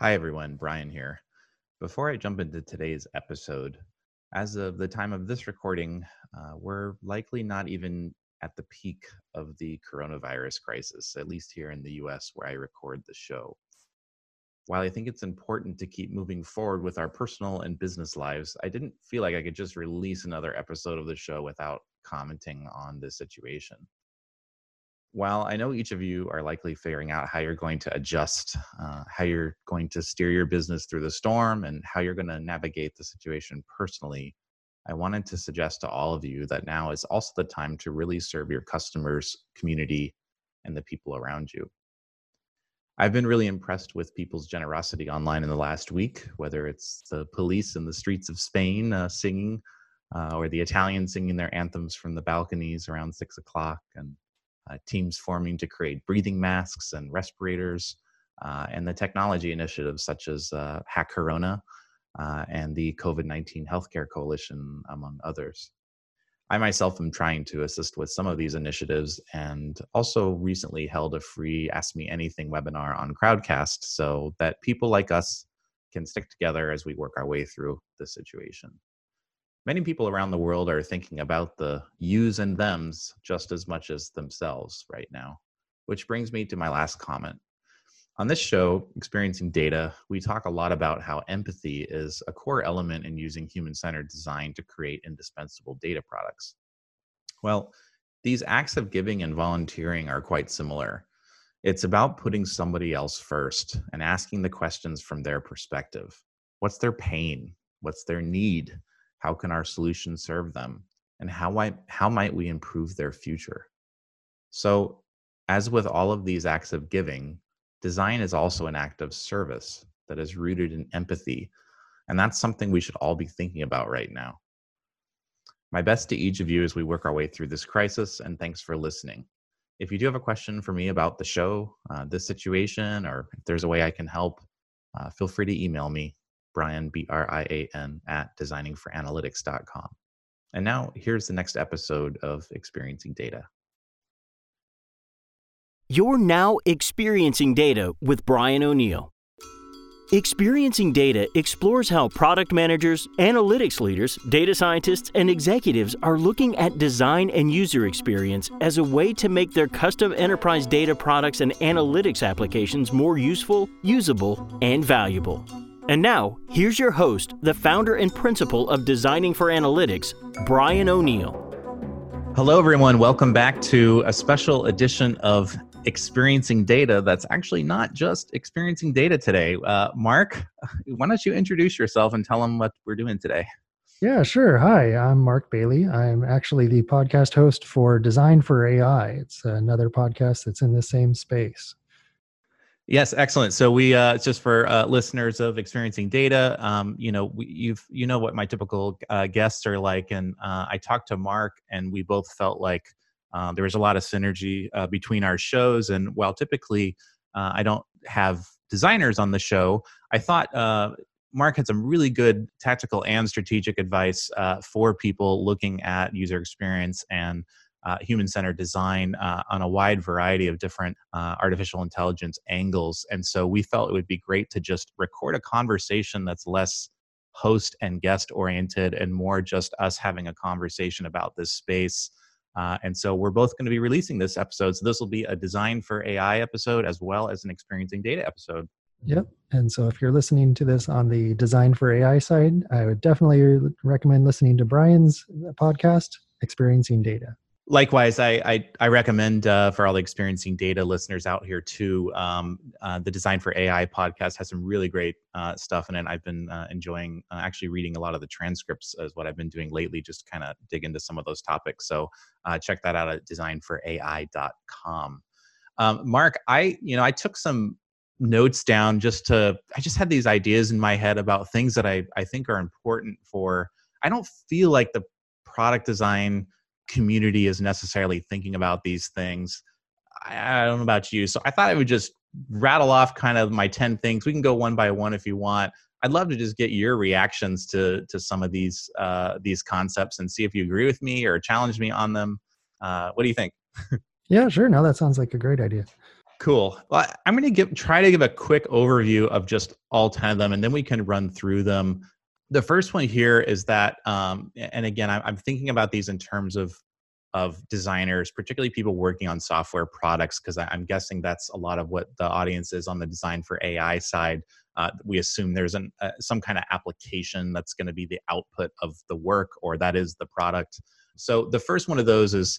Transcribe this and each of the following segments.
Hi, everyone. Brian here. Before I jump into today's episode, as of the time of this recording, uh, we're likely not even at the peak of the coronavirus crisis, at least here in the US where I record the show. While I think it's important to keep moving forward with our personal and business lives, I didn't feel like I could just release another episode of the show without commenting on this situation. While I know each of you are likely figuring out how you're going to adjust, uh, how you're going to steer your business through the storm, and how you're going to navigate the situation personally, I wanted to suggest to all of you that now is also the time to really serve your customers, community, and the people around you. I've been really impressed with people's generosity online in the last week, whether it's the police in the streets of Spain uh, singing, uh, or the Italians singing their anthems from the balconies around six o'clock, and teams forming to create breathing masks and respirators, uh, and the technology initiatives such as uh, Hack Corona, uh, and the COVID 19 Healthcare Coalition, among others. I myself am trying to assist with some of these initiatives and also recently held a free Ask Me Anything webinar on Crowdcast so that people like us can stick together as we work our way through the situation. Many people around the world are thinking about the yous and thems just as much as themselves right now, which brings me to my last comment. On this show, Experiencing Data, we talk a lot about how empathy is a core element in using human centered design to create indispensable data products. Well, these acts of giving and volunteering are quite similar. It's about putting somebody else first and asking the questions from their perspective. What's their pain? What's their need? How can our solution serve them? And how might, how might we improve their future? So, as with all of these acts of giving, design is also an act of service that is rooted in empathy. And that's something we should all be thinking about right now. My best to each of you as we work our way through this crisis, and thanks for listening. If you do have a question for me about the show, uh, this situation, or if there's a way I can help, uh, feel free to email me, Brian, B R I A N, at designingforanalytics.com. And now here's the next episode of Experiencing Data. You're now experiencing data with Brian O'Neill. Experiencing Data explores how product managers, analytics leaders, data scientists, and executives are looking at design and user experience as a way to make their custom enterprise data products and analytics applications more useful, usable, and valuable. And now, here's your host, the founder and principal of Designing for Analytics, Brian O'Neill. Hello, everyone. Welcome back to a special edition of experiencing data that's actually not just experiencing data today. Uh, Mark, why don't you introduce yourself and tell them what we're doing today? Yeah, sure. Hi, I'm Mark Bailey. I'm actually the podcast host for Design for AI. It's another podcast that's in the same space. Yes, excellent. So we uh, just for uh, listeners of experiencing data, um, you know, we, you've you know what my typical uh, guests are like, and uh, I talked to Mark, and we both felt like uh, there was a lot of synergy uh, between our shows. And while typically I don't have designers on the show, I thought Mark had some really good tactical and strategic advice for people looking at user experience and Uh, human centered design uh, on a wide variety of different uh, artificial intelligence angles. And so we felt it would be great to just record a conversation that's less host and guest oriented and more just us having a conversation about this space uh, and so we're both going to be releasing this episode. So this will be a design for AI episode as well as an experiencing data episode. Yep. And so if you're listening to this on the design for AI side, I would definitely recommend listening to Brian's podcast, Experiencing Data likewise i i, I recommend uh, for all the experiencing data listeners out here too um, uh, the design for ai podcast has some really great uh, stuff in it. I've been uh, enjoying uh, actually reading a lot of the transcripts as what i've been doing lately just kind of dig into some of those topics. So uh, check that out at designforai.com um, mark i you know i took some notes down just to i just had these ideas in my head about things that i i think are important for i don't feel like the product design community is necessarily thinking about these things. I, I don't know about you. So I thought I would just rattle off kind of my 10 things. We can go one by one if you want. I'd love to just get your reactions to to some of these uh, these concepts and see if you agree with me or challenge me on them. Uh, what do you think? yeah, sure. No, that sounds like a great idea. Cool. Well, I'm going to give try to give a quick overview of just all 10 of them, and then we can run through them. The first one here is that, um, and again, I'm thinking about these in terms of of designers, particularly people working on software products, because I'm guessing that's a lot of what the audience is on the design for AI side. Uh, we assume there's an, uh, some kind of application that's going to be the output of the work, or that is the product. So the first one of those is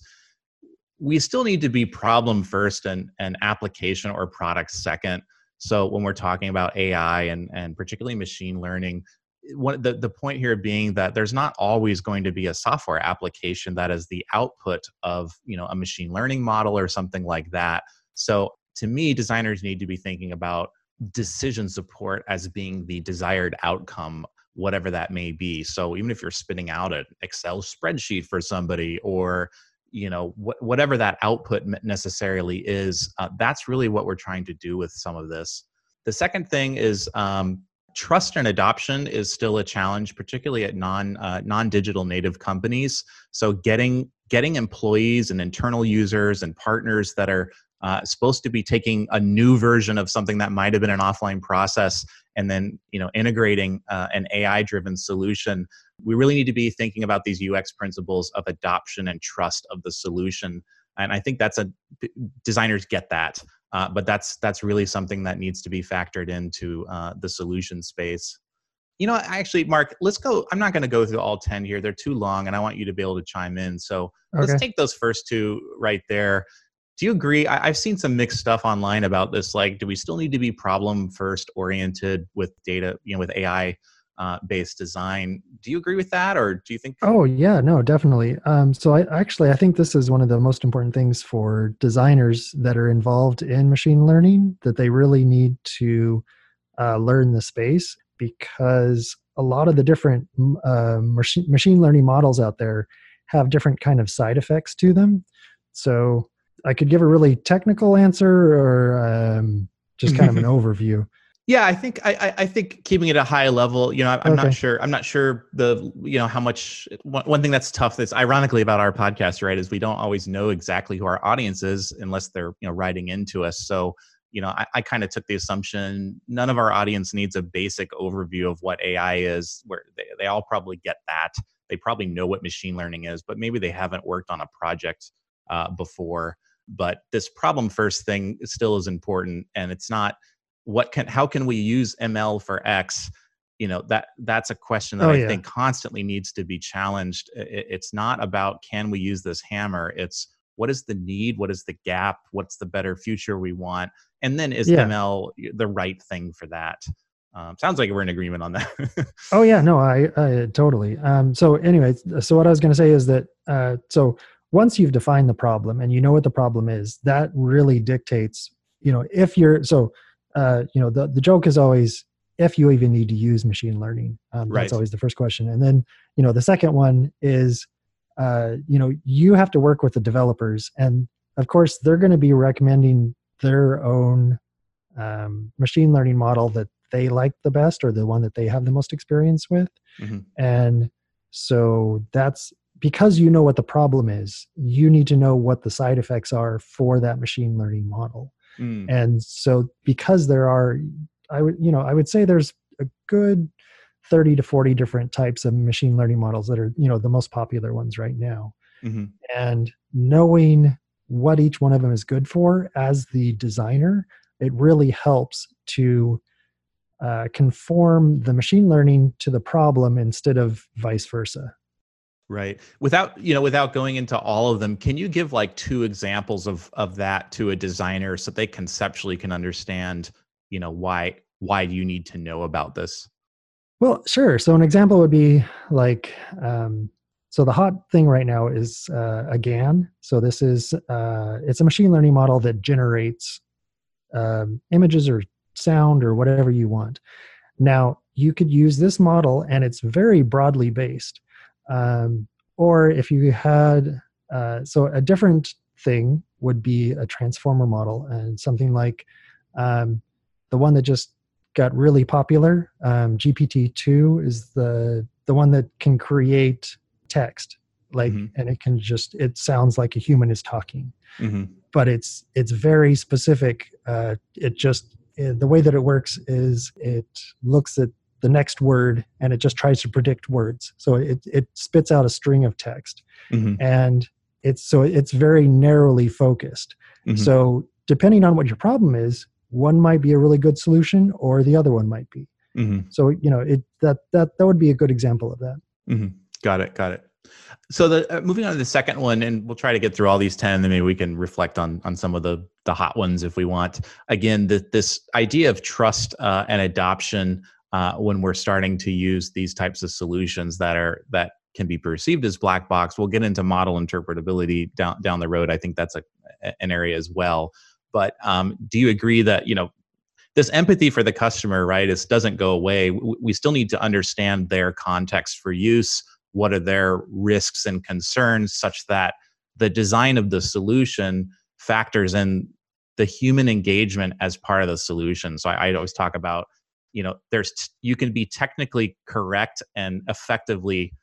we still need to be problem first and, and application or product second. So when we're talking about AI and, and particularly machine learning, the, the point here being that there's not always going to be a software application that is the output of you know a machine learning model or something like that. So to me designers need to be thinking about decision support as being the desired outcome whatever that may be. So even if you're spinning out an excel spreadsheet for somebody or you know wh- whatever that output necessarily is uh, that's really what we're trying to do with some of this. The second thing is um, trust and adoption is still a challenge particularly at non uh, non-digital native companies. So getting getting employees and internal users and partners that are uh, supposed to be taking a new version of something that might have been an offline process and then you know integrating uh, an ai driven solution we really need to be thinking about these ux principles of adoption and trust of the solution. And i think that's a designers get that uh, but that's that's really something that needs to be factored into uh, the solution space. You know actually mark let's go i'm not going to go through all 10 here. They're too long and i want you to be able to chime in. So okay. let's take those first two right there. Do you agree? I, have seen some mixed stuff online about this like do we still need to be problem first oriented with data you know with ai uh, based design. Do you agree with that, or do you think? Oh yeah, no, definitely. Um, so I actually I think this is one of the most important things for designers that are involved in machine learning that they really need to uh, learn the space because a lot of the different uh, machine machine learning models out there have different kind of side effects to them. So I could give a really technical answer or um, just kind of an overview. Yeah, I think I, I think keeping it a high level. You know, I'm okay. not sure. I'm not sure the you know how much. One, one thing that's tough. That's ironically about our podcast, right? Is we don't always know exactly who our audience is unless they're you know writing into us. So you know, I, I kind of took the assumption none of our audience needs a basic overview of what AI is. Where they they all probably get that. They probably know what machine learning is, but maybe they haven't worked on a project uh, before. But this problem first thing still is important, and it's not what can how can we use ml for x? You know that that's a question that oh, i yeah. think constantly needs to be challenged. It, it's not about can we use this hammer it's what is the need what is the gap what's the better future we want? And then is yeah. ml the right thing for that? Um, sounds like we're in agreement on that. Oh yeah no i, I totally. Um, so anyway so what i was going to say is that uh, so once you've defined the problem and you know what the problem is that really dictates you know if you're so uh, you know, the, the joke is always if you even need to use machine learning. Um, right. That's always the first question. And then, you know, the second one is, uh, you know, you have to work with the developers. And of course, they're going to be recommending their own um, machine learning model that they like the best or the one that they have the most experience with. Mm-hmm. And so that's because you know what the problem is, you need to know what the side effects are for that machine learning model. Mm. And so because there are I would you know I would say there's a good 30 to 40 different types of machine learning models that are you know the most popular ones right now. Mm-hmm. And knowing what each one of them is good for as the designer, it really helps to uh, conform the machine learning to the problem instead of vice versa. Right. Without, you know, without going into all of them, can you give like two examples of of that to a designer so they conceptually can understand, you know, why why do you need to know about this? Well, sure. So an example would be like um so the hot thing right now is uh, a GAN. So this is uh, it's a machine learning model that generates um, images or sound or whatever you want. Now you could use this model, and it's very broadly based. Um, or if you had, uh, so a different thing would be a transformer model and something like um, the one that just got really popular. Um, GPT-2 is the the one that can create text. like Mhm. and it can just it sounds like a human is talking hmm but it's it's very specific uh it just eh, the way that it works is it looks at the next word and it just tries to predict words so it it spits out a string of text hmm and it's so it's very narrowly focused Mhm. so depending on what your problem is one might be a really good solution or the other one might be hmm so you know it that that that would be a good example of that hmm Got it. Got it. So the uh, moving on to the second one, and we'll try to get through all these ten, and then maybe we can reflect on on some of the the hot ones if we want. Again, the, this idea of trust uh, and adoption uh, when we're starting to use these types of solutions that are that can be perceived as black box. We'll get into model interpretability down down the road. I think that's a an area as well. But um, do you agree that you know this empathy for the customer, right? This doesn't go away. We still need to understand their context for use. What are their risks and concerns, such that the design of the solution factors in the human engagement as part of the solution. So I, I always talk about, you know, there's t- you can be technically correct and effectively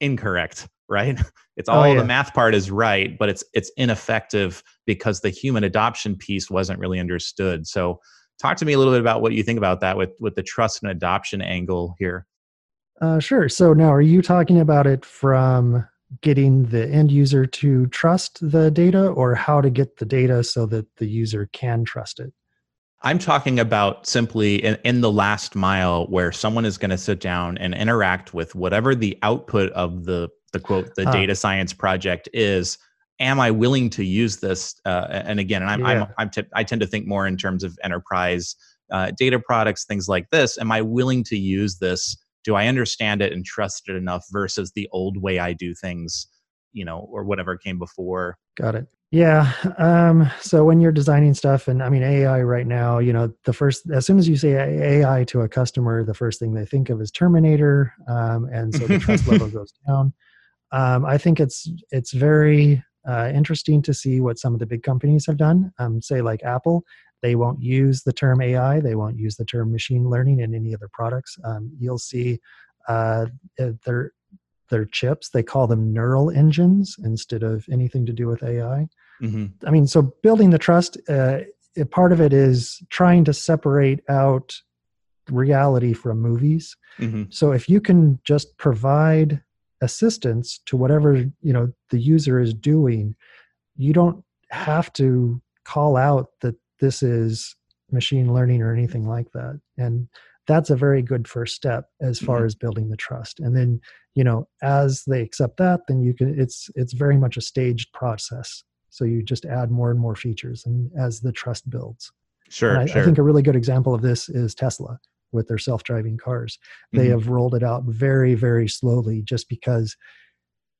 incorrect, right? It's Oh, all yeah. the math part is right, but it's it's ineffective because the human adoption piece wasn't really understood. So talk to me a little bit about what you think about that with with the trust and adoption angle here. Uh, sure. So now, are you talking about it from getting the end user to trust the data, or how to get the data so that the user can trust it? I'm talking about simply in, in the last mile where someone is going to sit down and interact with whatever the output of the the quote the Ah. data science project is. Am I willing to use this? Uh, and again, and I'm, I'm, I'm t- I tend to think more in terms of enterprise uh, data products, things like this. Am I willing to use this? Do I understand it and trust it enough versus the old way I do things, you know, or whatever came before? Got it. Yeah. Um, so when you're designing stuff, and I mean AI right now, you know, the first as soon as you say AI to a customer, the first thing they think of is Terminator, um, and so the trust level goes down. Um, I think it's it's very uh, interesting to see what some of the big companies have done. Um, say like Apple, they won't use the term AI, they won't use the term machine learning in any of their products. Um, you'll see uh, uh, their their chips they call them neural engines instead of anything to do with AI. hmm I mean, so building the trust, uh, it, part of it is trying to separate out reality from movies. hmm So if you can just provide assistance to whatever you know the user is doing, you don't have to call out that this is machine learning or anything like that. And that's a very good first step as far Mhm. as building the trust. And then you know as they accept that, then you can it's it's very much a staged process. So you just add more and more features, and as the trust builds. Sure, I, sure. I think a really good example of this is Tesla with their self-driving cars. They Mhm. have rolled it out very, very slowly, just because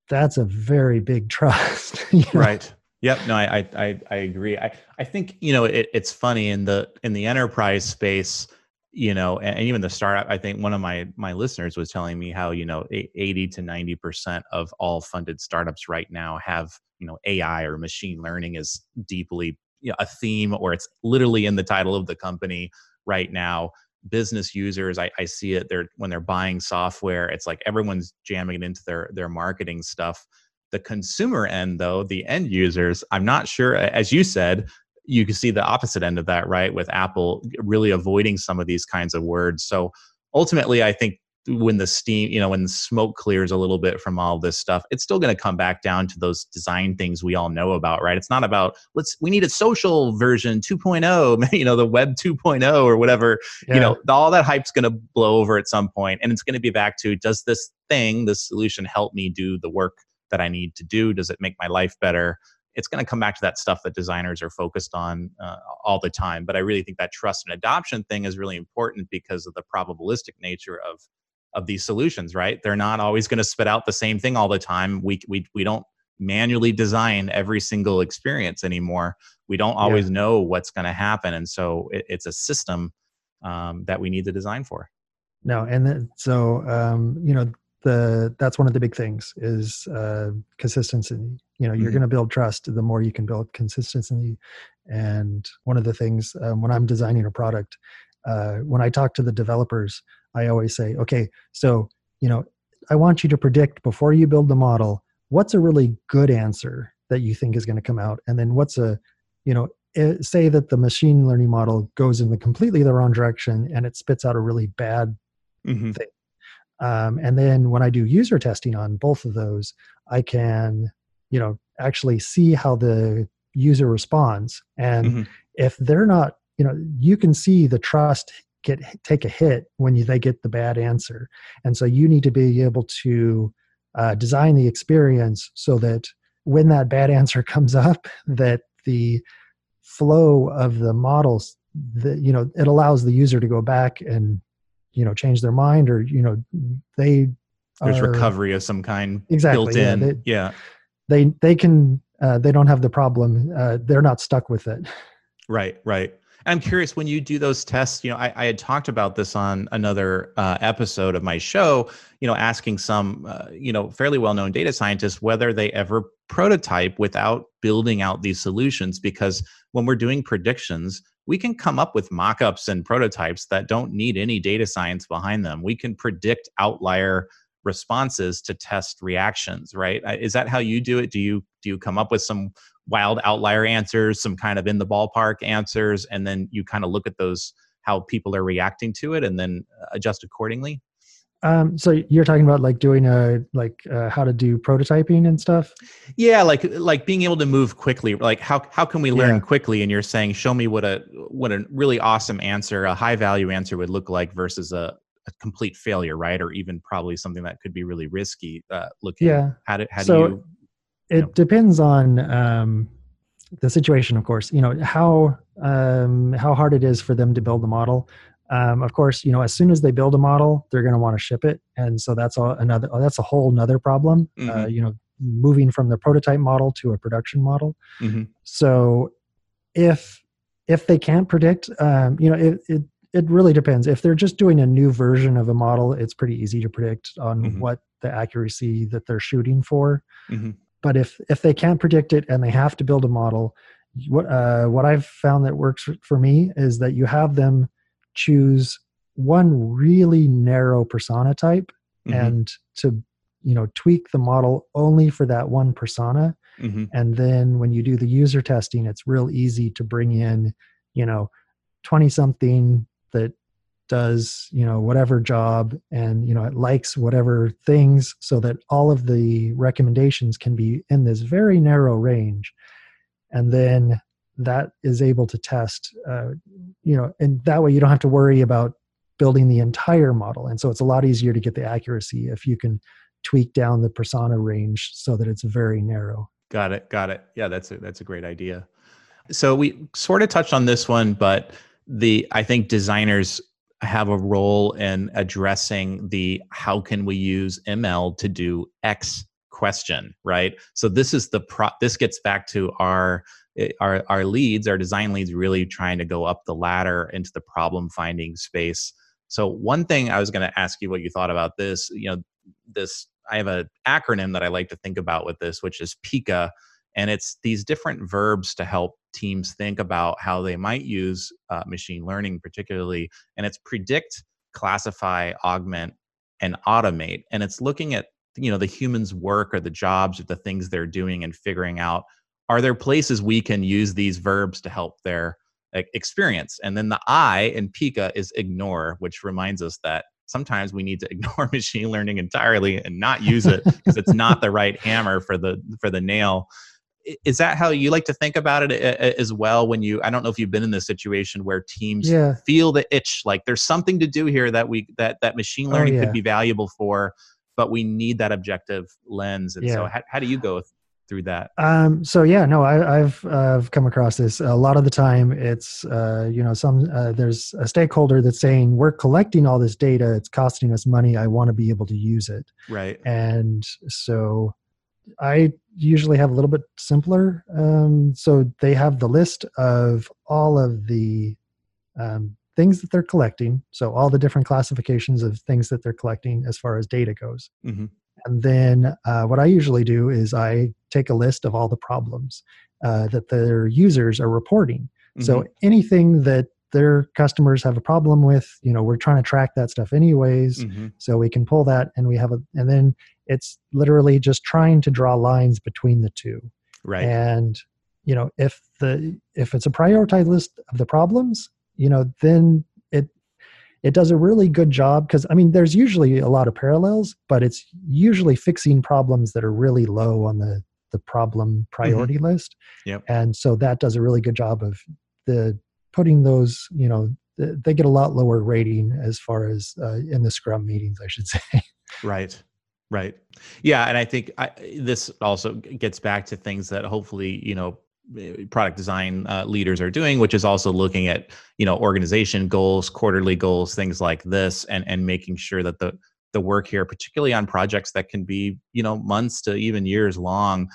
that's a very big trust. you know? right yep no I, I i i agree i i think you know it, it's funny in the in the enterprise space you know and, even the startup i think one of my my listeners was telling me how you know e- 80 to 90 percent of all funded startups right now have you know ai or machine learning is deeply you know, a theme or it's literally in the title of the company right now. Business users I, I see it they're when they're buying software it's like everyone's jamming it into their their marketing stuff. The consumer end though the end users i'm not sure as you said you can see the opposite end of that right with apple really avoiding some of these kinds of words. So ultimately i think when the steam you know when the smoke clears a little bit from all this stuff it's still going to come back down to those design things we all know about right? It's not about let's we need a social version 2.0 you know the web 2.0 or whatever. Yeah. you know all that hype's going to blow over at some point and it's going to be back to does this thing this solution help me do the work that i need to do? Does it make my life better it's going to come back to that stuff that designers are focused on uh, all the time but i really think that trust and adoption thing is really important because of the probabilistic nature of of these solutions right? They're not always going to spit out the same thing all the time. We we, we don't manually design every single experience anymore. We don't always know what's going to happen and so it, it's a system um, that we need to design for. No and then, so um, you know the that's one of the big things is uh, consistency you know you're Mhm. going to build trust the more you can build consistency and one of the things um, when i'm designing a product uh, when i talk to the developers i always say okay so you know i want you to predict before you build the model what's a really good answer that you think is going to come out and then what's a you know it, eh, say that the machine learning model goes in the completely the wrong direction and it spits out a really bad mm-hmm. thing um, and then when i do user testing on both of those i can you know actually see how the user responds. And mm-hmm. if they're not you know you can see the trust get take a hit when you, they get the bad answer. And so you need to be able to uh, design the experience so that when that bad answer comes up that the flow of the models that you know it allows the user to go back and you know change their mind or you know they there's are, recovery of some kind exactly built yeah, in. they, yeah they they can uh, they don't have the problem uh, they're not stuck with it right right I'm curious when you do those tests. You know, I, I had talked about this on another uh, episode of my show. You know, asking some uh, you know fairly well-known data scientists whether they ever prototype without building out these solutions, because when we're doing predictions, we can come up with mock-ups and prototypes that don't need any data science behind them. We can predict outlier responses to test reactions right is that how you do it do you do you come up with some wild outlier answers, some kind of in the ballpark answers, and then you kind of look at those how people are reacting to it, and then uh, adjust accordingly. Um, so you're talking about like doing a like uh, how to do prototyping and stuff. Yeah, like like being able to move quickly. Like how how can we learn yeah. quickly? And you're saying, show me what a what a really awesome answer, a high value answer would look like versus a, a complete failure, right? Or even probably something that could be really risky. Uh, looking. Yeah. How do how so, do you it depends on um, the situation, of course. You know how um, how hard it is for them to build the model. Um, of course, you know as soon as they build a model, they're going to want to ship it, and so that's all another. That's a whole another problem. Uh, mm-hmm. Uh, you know, moving from the prototype model to a production model. Mm-hmm. So, if if they can't predict, um, you know, it, it it really depends. If they're just doing a new version of a model, it's pretty easy to predict on mm-hmm. what the accuracy that they're shooting for. Mm-hmm but if if they can't predict it and they have to build a model what uh, what i've found that works for me is that you have them choose one really narrow persona type mm-hmm. and to you know tweak the model only for that one persona mm-hmm. and then when you do the user testing it's real easy to bring in you know 20 something that does you know whatever job and you know it likes whatever things so that all of the recommendations can be in this very narrow range. And then that is able to test uh, you know and that way you don't have to worry about building the entire model. And so it's a lot easier to get the accuracy if you can tweak down the persona range so that it's very narrow. Got it got it. Yeah that's a that's a great idea. So we sort of touched on this one but the i think designers have a role in addressing the how can we use ML to do X question, right? So this is the pro this gets back to our eh, our our leads, our design leads really trying to go up the ladder into the problem finding space. So one thing I was going to ask you what you thought about this, you know, this I have an acronym that I like to think about with this, which is PICA, and it's these different verbs to help teams think about how they might use uh, machine learning, particularly. And it's predict, classify, augment, and automate. And it's looking at you know the humans' work or the jobs or the things they're doing and figuring out are there places we can use these verbs to help their experience. And then the I in PICA is ignore, which reminds us that sometimes we need to ignore machine learning entirely and not use it because it's not the right hammer for the for the nail is that how you like to think about it as well when you i don't know if you've been in this situation where teams yeah. feel the itch like there's something to do here that we that that machine oh, learning oh, yeah. could be valuable for but we need that objective lens. And yeah. so how, how do you go through that? Um, so yeah no I, have I, have uh, come across this a lot of the time. It's uh, you know some uh, there's a stakeholder that's saying we're collecting all this data. It's costing us money. I want to be able to use it. Right. And so I usually have a little bit simpler. Um, so they have the list of all of the um, things that they're collecting. So all the different classifications of things that they're collecting as far as data goes. Mm-hmm. And then uh, what I usually do is I take a list of all the problems uh, that their users are reporting. Mm-hmm. So anything that their customers have a problem with you know we're trying to track that stuff anyways Mm-hmm. so we can pull that and we have a and then it's literally just trying to draw lines between the two Right. and you know if the if it's a prioritized list of the problems you know then it it does a really good job because i mean there's usually a lot of parallels but it's usually fixing problems that are really low on the the problem priority list Yep. and so that does a really good job of the putting those you know th- they get a lot lower rating as far as uh, in the scrum meetings i should say Right. Right. Yeah, and I think I, this also gets back to things that hopefully you know eh, product design uh, leaders are doing, which is also looking at you know organization goals, quarterly goals, things like this, and and making sure that the the work here, particularly on projects that can be you know months to even years long,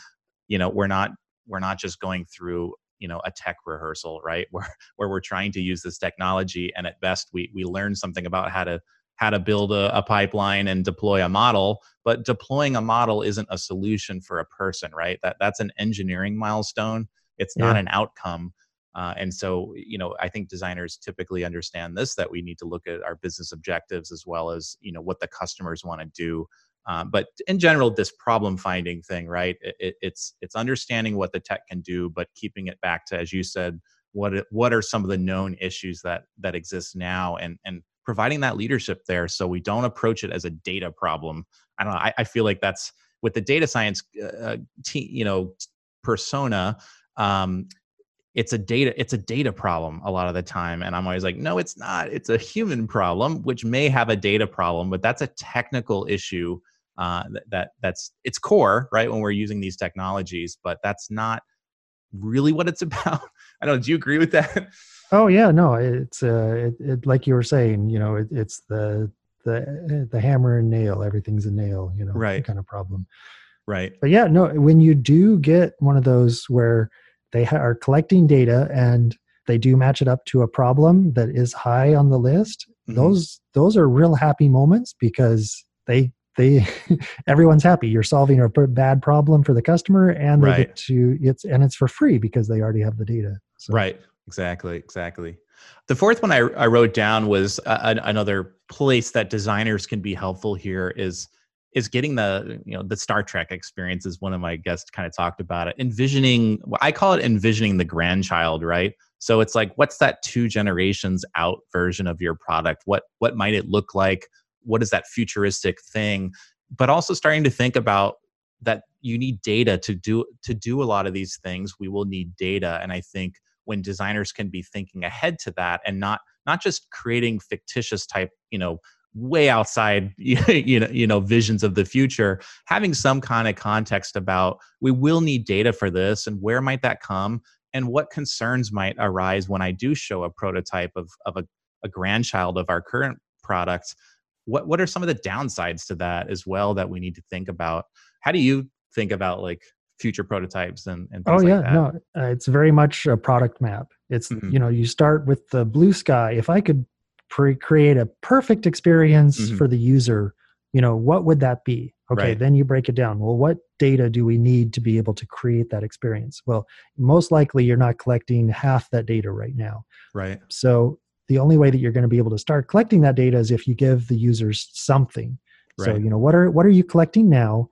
you know we're not we're not just going through you know a tech rehearsal right where where we're trying to use this technology and at best we we learn something about how to how to build a, a pipeline and deploy a model but deploying a model isn't a solution for a person right? That that's an engineering milestone. It's not an outcome. Uh, and so you know i think designers typically understand this that we need to look at our business objectives as well as you know what the customers want to do. Um, but in general this problem finding thing right? It, it, it's it's understanding what the tech can do but keeping it back to as you said what it, what are some of the known issues that that exist now and and providing that leadership there so we don't approach it as a data problem. I don't know i, I feel like that's with the data science uh, te- you know persona um, it's a data it's a data problem a lot of the time. And i'm always like no it's not. It's a human problem which may have a data problem but that's a technical issue uh, that, that that's its core right when we're using these technologies but that's not really what it's about. I don't know do you agree with that Oh yeah, no, it's uh, it, it like you were saying, you know, it, it's the the the hammer and nail, everything's a nail, you know, Right. kind of problem. right But yeah, no, when you do get one of those where they ha- are collecting data and they do match it up to a problem that is high on the list, Mhm. those those are real happy moments because they they everyone's happy. You're solving a bad problem for the customer, and they Right. get to it's and it's for free because they already have the data. So, Right. Exactly. Exactly. The fourth one I, I wrote down was uh, an- another place that designers can be helpful here is is getting the you know the Star Trek experience as one of my guests kind of talked about it. Envisioning I call it envisioning the grandchild right? So it's like what's that two generations out version of your product? What what might it look like? What is that futuristic thing? But also starting to think about that you need data to do to do a lot of these things. We will need data. And I think when designers can be thinking ahead to that and not not just creating fictitious type you know way outside you know you know visions of the future having some kind of context about we will need data for this and where might that come and what concerns might arise when i do show a prototype of of a, a grandchild of our current product what what are some of the downsides to that as well that we need to think about? How do you think about like future prototypes and, and things Oh yeah, like no, uh, it's very much a product map. It's Mhm. you know you start with the blue sky. If I could pre- create a perfect experience Mhm. for the user, you know what would that be? Okay, Right. then you break it down. Well, what data do we need to be able to create that experience? Well, most likely you're not collecting half that data right now. right So the only way that you're going to be able to start collecting that data is if you give the users something. right. So you know what are what are you collecting now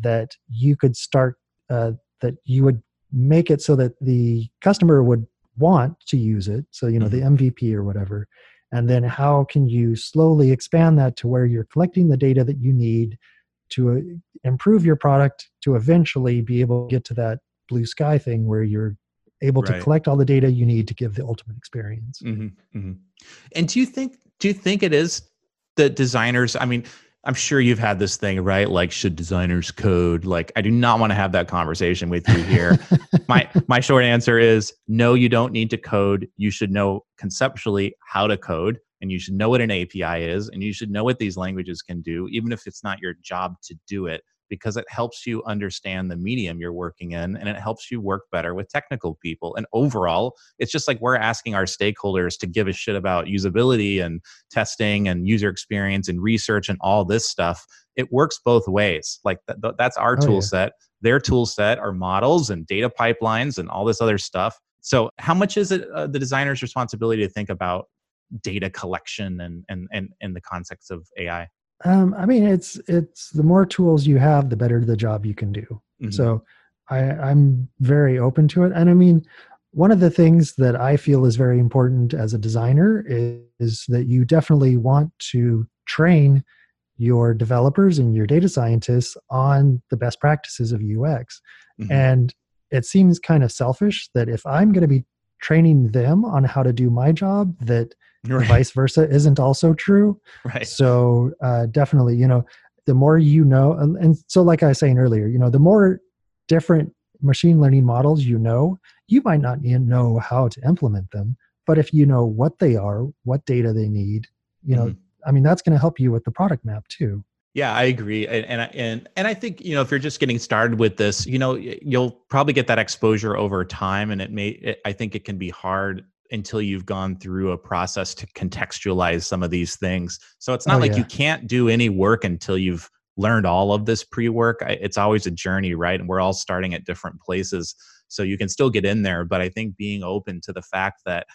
that you could start uh, that you would make it so that the customer would want to use it. So you know the MVP or whatever, and then how can you slowly expand that to where you're collecting the data that you need to uh, improve your product to eventually be able to get to that blue sky thing where you're able to collect all the data you need to give the ultimate experience. hmm hmm And do you think do you think it is that designers? I mean, I'm sure you've had this thing, right? Like, should designers code? Like, I do not want to have that conversation with you here. my my short answer is no. You don't need to code. You should know conceptually how to code, and you should know what an API is, and you should know what these languages can do, even if it's not your job to do it because it helps you understand the medium you're working in and it helps you work better with technical people. And overall, it's just like we're asking our stakeholders to give a shit about usability and testing and user experience and research and all this stuff. It works both ways. Like th- th- that's our Oh, tool yeah. set. Their tool set are models and data pipelines and all this other stuff. so how much is it uh, the designer's responsibility to think about data collection and and and in the context of ai um, i mean it's it's the more tools you have the better the job you can do mm-hmm. so i i'm very open to it and i mean one of the things that i feel is very important as a designer is, is that you definitely want to train your developers and your data scientists on the best practices of ux mm-hmm. and it seems kind of selfish that if I'm going to be training them on how to do my job, that right. vice versa isn't also true. Right. So uh, definitely, you know, the more you know, and, and so like I was saying earlier, you know, the more different machine learning models you know, you might not even know how to implement them. But if you know what they are, what data they need, you know, mm-hmm. I mean, that's going to help you with the product map too. Yeah, I agree, and and and and I think you know if you're just getting started with this, you know, you'll probably get that exposure over time, and it may. It, I think it can be hard until you've gone through a process to contextualize some of these things. So it's not oh, like yeah. you can't do any work until you've learned all of this pre-work. It's always a journey, right? And we're all starting at different places, so you can still get in there. But I think being open to the fact that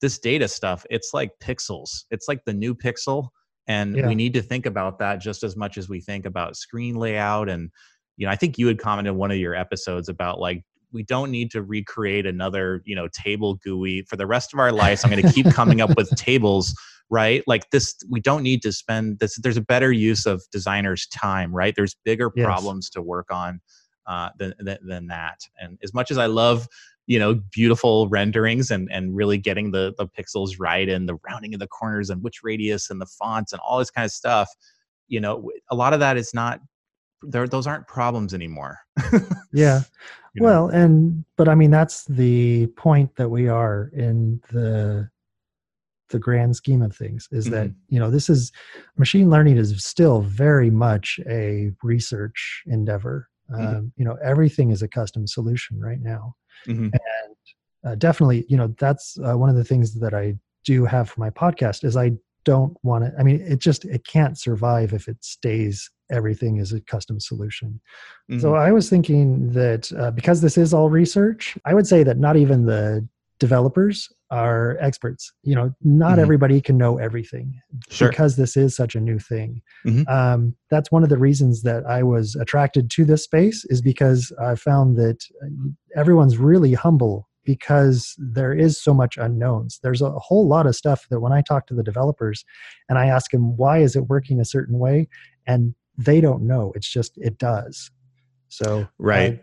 this data stuff, it's like pixels. It's like the new pixel and yeah. we need to think about that just as much as we think about screen layout and you know i think you had commented in one of your episodes about like we don't need to recreate another you know table GUI for the rest of our lives i'm going to keep coming up with tables right? Like this we don't need to spend this there's a better use of designers time right? There's bigger yes. problems to work on uh, than, than, than that. And as much as i love you know beautiful renderings and and really getting the the pixels right and the rounding of the corners and which radius and the fonts and all this kind of stuff you know a lot of that is not those aren't problems anymore yeah you know? well and but i mean that's the point that we are in the the grand scheme of things is mm-hmm. that you know this is machine learning is still very much a research endeavor mm-hmm. um, you know everything is a custom solution right now mm-hmm. and uh, definitely you know that's uh, one of the things that i do have for my podcast is i don't want to i mean it just it can't survive if it stays everything is a custom solution mm-hmm. so i was thinking that uh, because this is all research i would say that not even the developers are experts you know not mm-hmm. everybody can know everything sure. because this is such a new thing mm-hmm. um, that's one of the reasons that i was attracted to this space is because i found that uh, everyone's really humble because there is so much unknowns there's a whole lot of stuff that when i talk to the developers and i ask them why is it working a certain way and they don't know it's just it does so right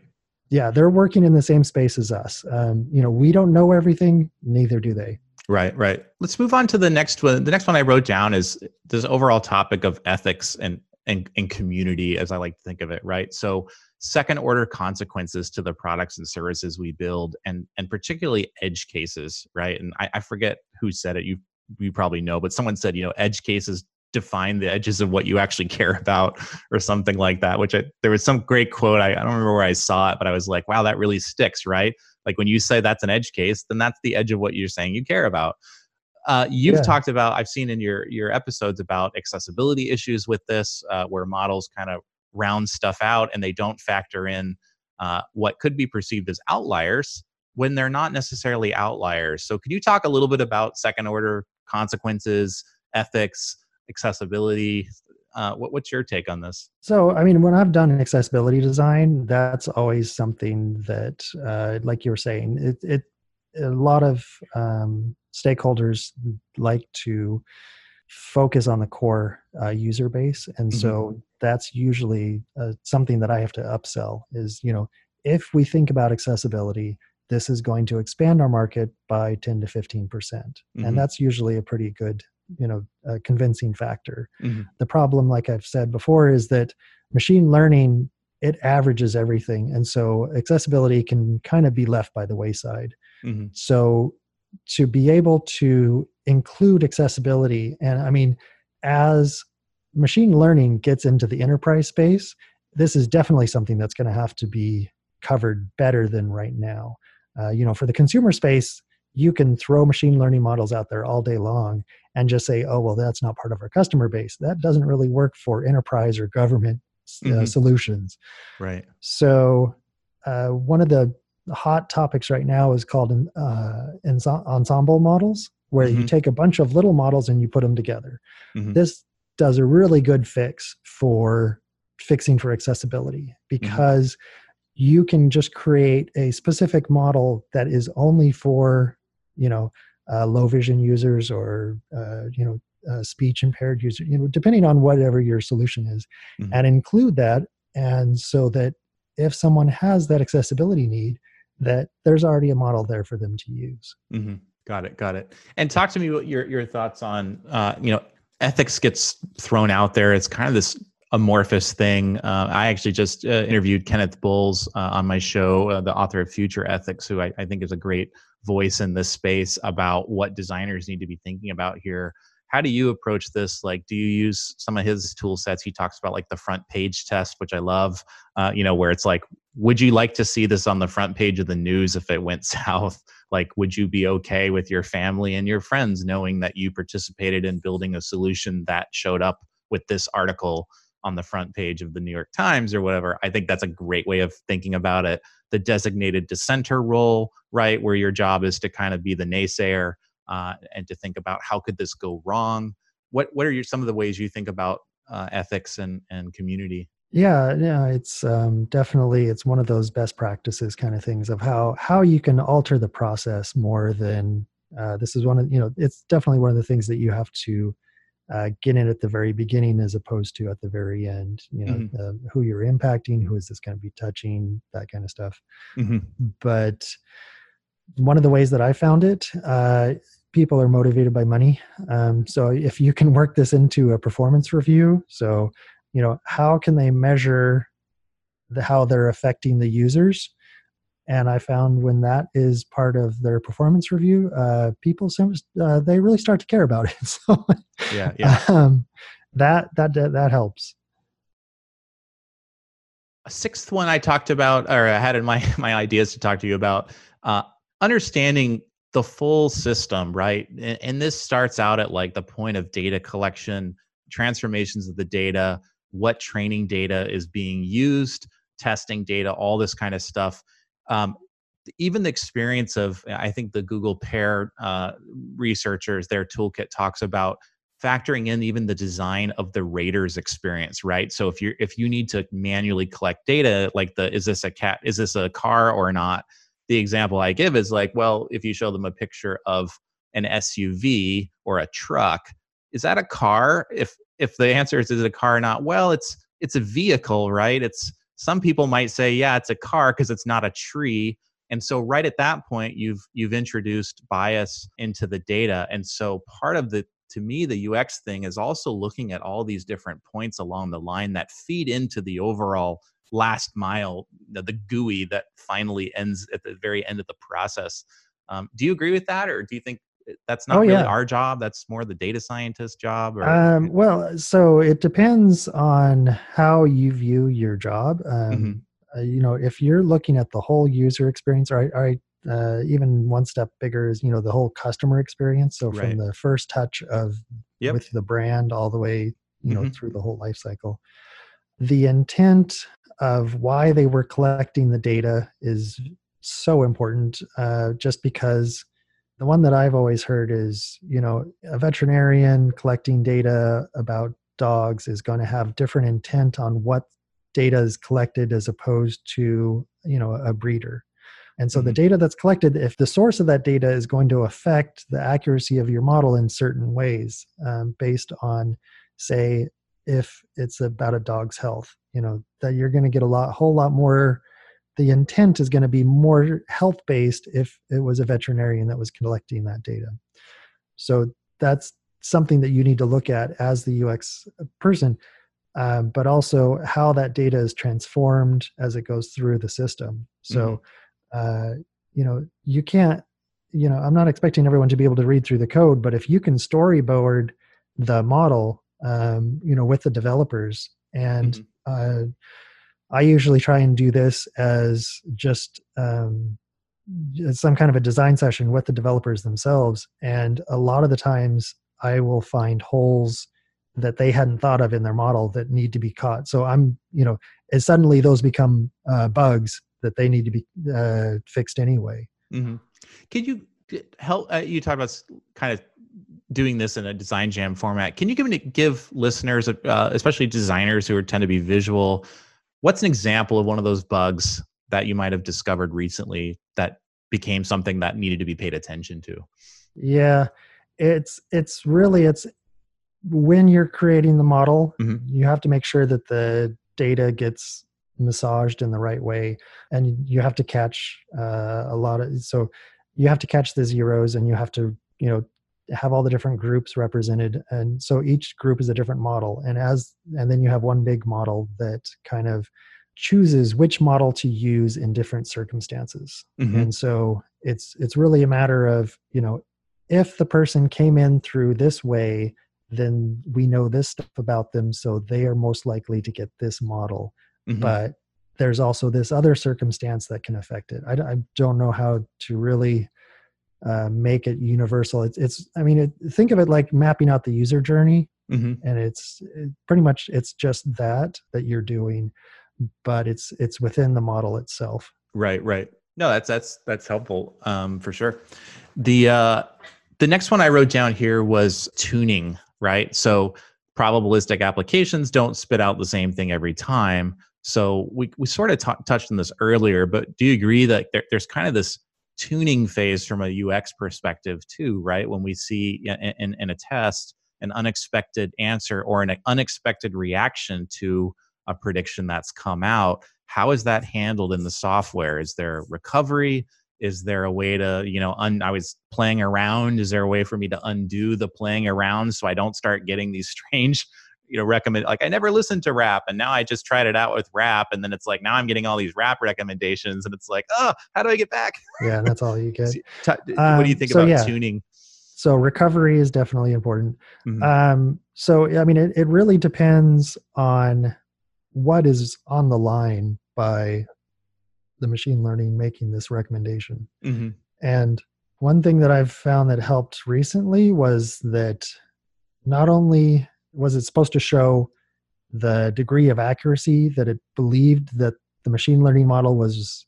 yeah, they're working in the same space as us. Um, you know, we don't know everything, neither do they. Right, right. Let's move on to the next one. The next one I wrote down is this overall topic of ethics and and, and community, as I like to think of it. Right. So second order consequences to the products and services we build, and and particularly edge cases. Right. And I, I forget who said it. You you probably know, but someone said you know edge cases define the edges of what you actually care about or something like that which I, there was some great quote I, I, don't remember where i saw it but i was like wow that really sticks right? Like when you say that's an edge case then that's the edge of what you're saying you care about. Uh, you've yeah. talked about i've seen in your your episodes about accessibility issues with this uh, where models kind of round stuff out and they don't factor in uh, what could be perceived as outliers when they're not necessarily outliers. So could you talk a little bit about second order consequences ethics accessibility. Uh, what, what's your take on this? So, I mean, when I've done accessibility design, that's always something that, uh, like you were saying, it, it a lot of um, stakeholders like to focus on the core uh, user base, and mm-hmm. so that's usually uh, something that I have to upsell. Is you know, if we think about accessibility, this is going to expand our market by 10 to 15 percent, mm-hmm. and that's usually a pretty good you know a convincing factor mm-hmm. the problem like i've said before is that machine learning it averages everything and so accessibility can kind of be left by the wayside mm-hmm. so to be able to include accessibility and i mean as machine learning gets into the enterprise space this is definitely something that's going to have to be covered better than right now uh, you know for the consumer space you can throw machine learning models out there all day long and just say, oh, well, that's not part of our customer base. That doesn't really work for enterprise or government uh, mm-hmm. solutions. Right. So, uh, one of the hot topics right now is called uh, ensemble models, where mm-hmm. you take a bunch of little models and you put them together. Mm-hmm. This does a really good fix for fixing for accessibility mm-hmm. because you can just create a specific model that is only for you know uh, low vision users or uh, you know uh, speech impaired user you know depending on whatever your solution is mm-hmm. and include that and so that if someone has that accessibility need that there's already a model there for them to use mm-hmm. got it got it and talk to me what your your thoughts on uh, you know ethics gets thrown out there it's kind of this amorphous thing. Uh, I actually just uh, interviewed Cennydd Bowles uh, on my show, uh, the author of Future Ethics, who I, I, think is a great voice in this space about what designers need to be thinking about here. How do you approach this? Like, do you use some of his tool sets? He talks about like the front page test, which I love, uh, you know, where it's like, would you like to see this on the front page of the news if it went south? Like, would you be okay with your family and your friends knowing that you participated in building a solution that showed up with this article on the front page of the New York Times or whatever. I think that's a great way of thinking about it. The designated dissenter role, right, where your job is to kind of be the naysayer uh, and to think about how could this go wrong. What what are your, some of the ways you think about uh, ethics and and community? Yeah, yeah, it's um, definitely it's one of those best practices kind of things of how how you can alter the process more than uh, this is one of you know it's definitely one of the things that you have to uh, get in at the very beginning as opposed to at the very end you know mm-hmm. uh, who you're impacting who is this going to be touching that kind of stuff mm-hmm. but one of the ways that i found it uh, people are motivated by money um, so if you can work this into a performance review so you know how can they measure the, how they're affecting the users and I found when that is part of their performance review, uh, people uh, they really start to care about it. so yeah, yeah. Um, that that that helps. A sixth one I talked about, or I had in my my ideas to talk to you about, uh, understanding the full system, right? And, and this starts out at like the point of data collection, transformations of the data, what training data is being used, testing data, all this kind of stuff um, even the experience of i think the google pair uh, researchers their toolkit talks about factoring in even the design of the rater's experience right? So if you're if you need to manually collect data like the is this a cat is this a car or not? The example i give is like well if you show them a picture of an suv or a truck is that a car? If if the answer is is it a car or not? Well it's it's a vehicle right? It's some people might say yeah it's a car because it's not a tree. And so right at that point you've you've introduced bias into the data. And so part of the to me the ux thing is also looking at all these different points along the line that feed into the overall last mile the, the GUI that finally ends at the very end of the process. Um, do you agree with that or do you think that's not oh, really yeah. our job that's more the data scientist job or um, well so it depends on how you view your job um, mm-hmm. uh, you know if you're looking at the whole user experience or, or uh, even one step bigger is you know the whole customer experience so from right. the first touch of yep. with the brand all the way you know mm-hmm. through the whole life cycle the intent of why they were collecting the data is so important uh, just because the one that I've always heard is, you know, a veterinarian collecting data about dogs is going to have different intent on what data is collected as opposed to, you know, a breeder. And so mm-hmm. the data that's collected, if the source of that data is going to affect the accuracy of your model in certain ways, um, based on, say, if it's about a dog's health, you know, that you're going to get a lot, whole lot more the intent is going to be more health based if it was a veterinarian that was collecting that data. So that's something that you need to look at as the UX person, um, but also how that data is transformed as it goes through the system. So, mm-hmm. uh, you know, you can't, you know, I'm not expecting everyone to be able to read through the code, but if you can storyboard the model, um, you know, with the developers and, mm-hmm. uh, I usually try and do this as just um, some kind of a design session with the developers themselves. And a lot of the times I will find holes that they hadn't thought of in their model that need to be caught. So I'm, you know, as suddenly those become uh, bugs that they need to be uh, fixed anyway. Mm-hmm. Could you help? Uh, you talked about kind of doing this in a design jam format. Can you give give listeners, uh, especially designers who tend to be visual, what's an example of one of those bugs that you might have discovered recently that became something that needed to be paid attention to? Yeah, it's it's really it's when you're creating the model, mm-hmm. you have to make sure that the data gets massaged in the right way and you have to catch uh, a lot of so you have to catch the zeros and you have to you know have all the different groups represented and so each group is a different model and as and then you have one big model that kind of chooses which model to use in different circumstances mm-hmm. and so it's it's really a matter of you know if the person came in through this way then we know this stuff about them so they are most likely to get this model mm-hmm. but there's also this other circumstance that can affect it i, I don't know how to really uh, make it universal. It's, it's i mean it, think of it like mapping out the user journey. Mm-hmm. and it's it, pretty much it's just that that you're doing but it's it's within the model itself. Right right. No that's that's that's helpful um, for sure. The uh the next one i wrote down here was tuning right? So probabilistic applications don't spit out the same thing every time. So we, we sort of t- touched on this earlier but do you agree that there, there's kind of this tuning phase from a UX perspective too, right? When we see in, in, in, a test an unexpected answer or an unexpected reaction to a prediction that's come out, how is that handled in the software? Is there recovery? Is there a way to, you know, un, I was playing around. Is there a way for me to undo the playing around so I don't start getting these strange you know recommend like i never listened to rap and now i just tried it out with rap and then it's like now i'm getting all these rap recommendations and it's like oh how do i get back yeah that's all you get what do you um, think so about yeah. tuning so recovery is definitely important mm-hmm. um, so i mean it, it really depends on what is on the line by the machine learning making this recommendation mm-hmm. and one thing that i've found that helped recently was that not only was it supposed to show the degree of accuracy that it believed that the machine learning model was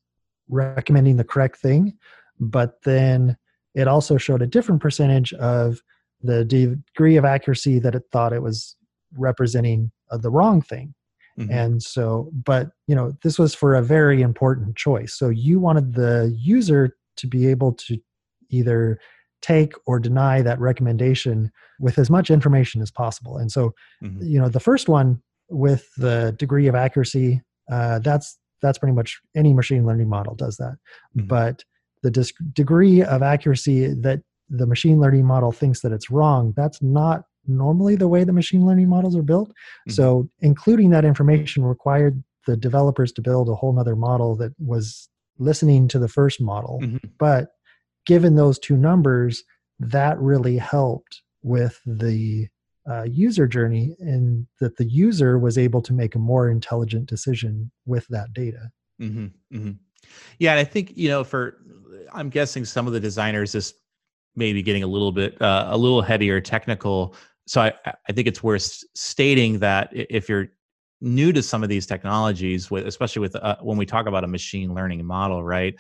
recommending the correct thing? But then it also showed a different percentage of the degree of accuracy that it thought it was representing uh, the wrong thing. Mm-hmm. and so but you know this was for a very important choice. So you wanted the user to be able to either take or deny that recommendation with as much information as possible. And so, mm-hmm. you know, the first one with the degree of accuracy, uh, that's that's pretty much any machine learning model does that. Mm-hmm. But the dis- degree of accuracy that the machine learning model thinks that it's wrong, that's not normally the way the machine learning models are built. Mm-hmm. So, including that information required the developers to build a whole nother model that was listening to the first model. Mm-hmm. But given those two numbers, that really helped with the uh, user journey and that the user was able to make a more intelligent decision with that data. Mm-hmm, mm-hmm. Yeah, and I think you know, for I'm guessing some of the designers is maybe getting a little bit uh, a little headier technical. So I I think it's worth stating that if you're new to some of these technologies, especially with uh, when we talk about a machine learning model, right?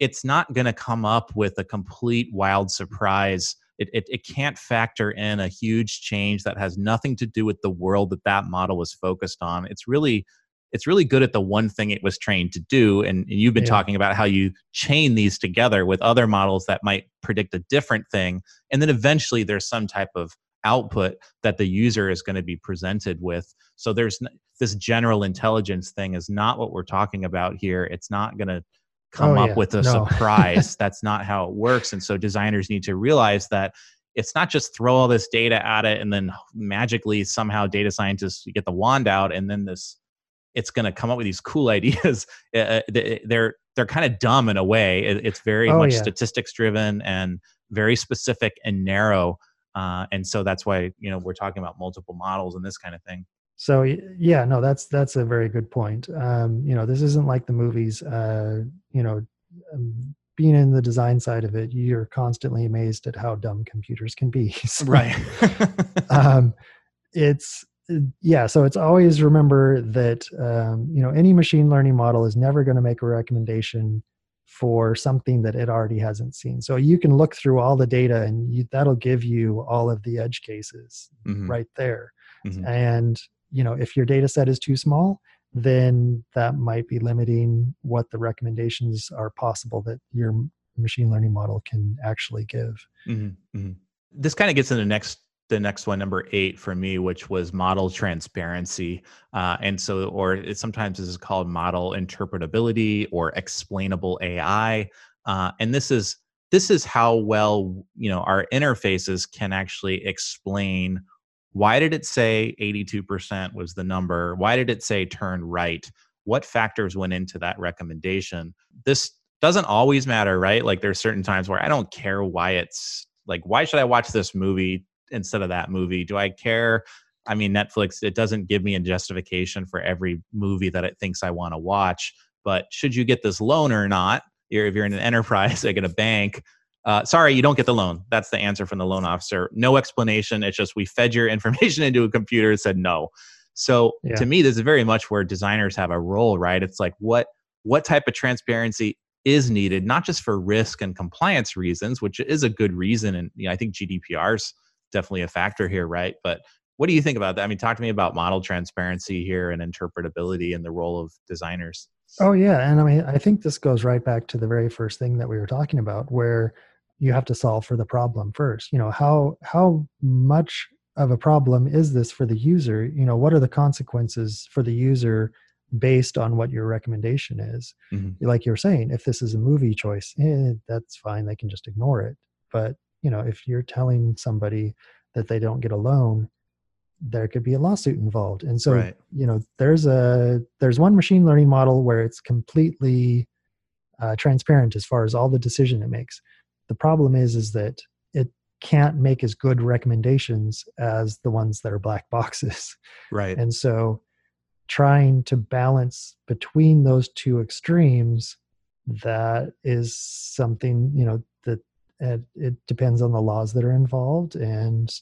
It's not going to come up with a complete wild surprise. It, it, it, can't factor in a huge change that has nothing to do with the world that that model was focused on. It's really it's really good at the one thing it was trained to do. And, and you've been yeah. talking about how you chain these together with other models that might predict a different thing. And then eventually there's some type of output that the user is going to be presented with. So there's this general intelligence thing is not what we're talking about here. It's not going to come oh, up yeah. with a no. surprise. That's not how it works. And so designers need to realize that it's not just throw all this data at it and then magically somehow data scientists get the wand out and then this it's going to come up with these cool ideas. Uh, uh they're they're kind of dumb in a way. It's very oh, much yeah. statistics driven and very specific and narrow. Uh, and so that's why you know we're talking about multiple models and this kind of thing so yeah no that's that's a very good point. Um, you know this isn't like the movies uh, you know um, being in the design side of it you're constantly amazed at how dumb computers can be. So, right. um, it's yeah so it's always remember that um, you know any machine learning model is never going to make a recommendation for something that it already hasn't seen. So you can look through all the data and you, that'll give you all of the edge cases mm-hmm. right there. Mm-hmm. and you know if your data set is too small then that might be limiting what the recommendations are possible that your machine learning model can actually give mm-hmm. mm-hmm. this kind of gets into the next the next one, number eight for me, which was model transparency. Uh, and so, or it sometimes this is called model interpretability or explainable AI. Uh, and this is this is how well you know our interfaces can actually explain why did it say 82% was the number why did it say turn right what factors went into that recommendation this doesn't always matter right like there's certain times where i don't care why it's like why should i watch this movie instead of that movie? Do I care? I mean, Netflix, it doesn't give me a justification for every movie that it thinks I want to watch. But should you get this loan or not? You're, if you're in an enterprise, like in a bank, uh, sorry, you don't get the loan. That's the answer from the loan officer. No explanation. It's just we fed your information into a computer and said no. So yeah. to me, this is very much where designers have a role, right? It's like what what type of transparency is needed, not just for risk and compliance reasons, which is a good reason, and you know, I think GDPR is definitely a factor here, right? But what do you think about that? I mean, talk to me about model transparency here and interpretability and the role of designers. Oh yeah, and I mean, I think this goes right back to the very first thing that we were talking about, where you have to solve for the problem first. You know, how how much of a problem is this for the user? You know, what are the consequences for the user based on what your recommendation is? Mm-hmm. Like you're saying, if this is a movie choice, eh, that's fine; they can just ignore it. But you know if you're telling somebody that they don't get a loan there could be a lawsuit involved. And so right. you know there's a there's one machine learning model where it's completely uh, transparent as far as all the decision it makes. The problem is is that it can't make as good recommendations as the ones that are black boxes. Right. And so trying to balance between those two extremes that is something you know it, it depends on the laws that are involved and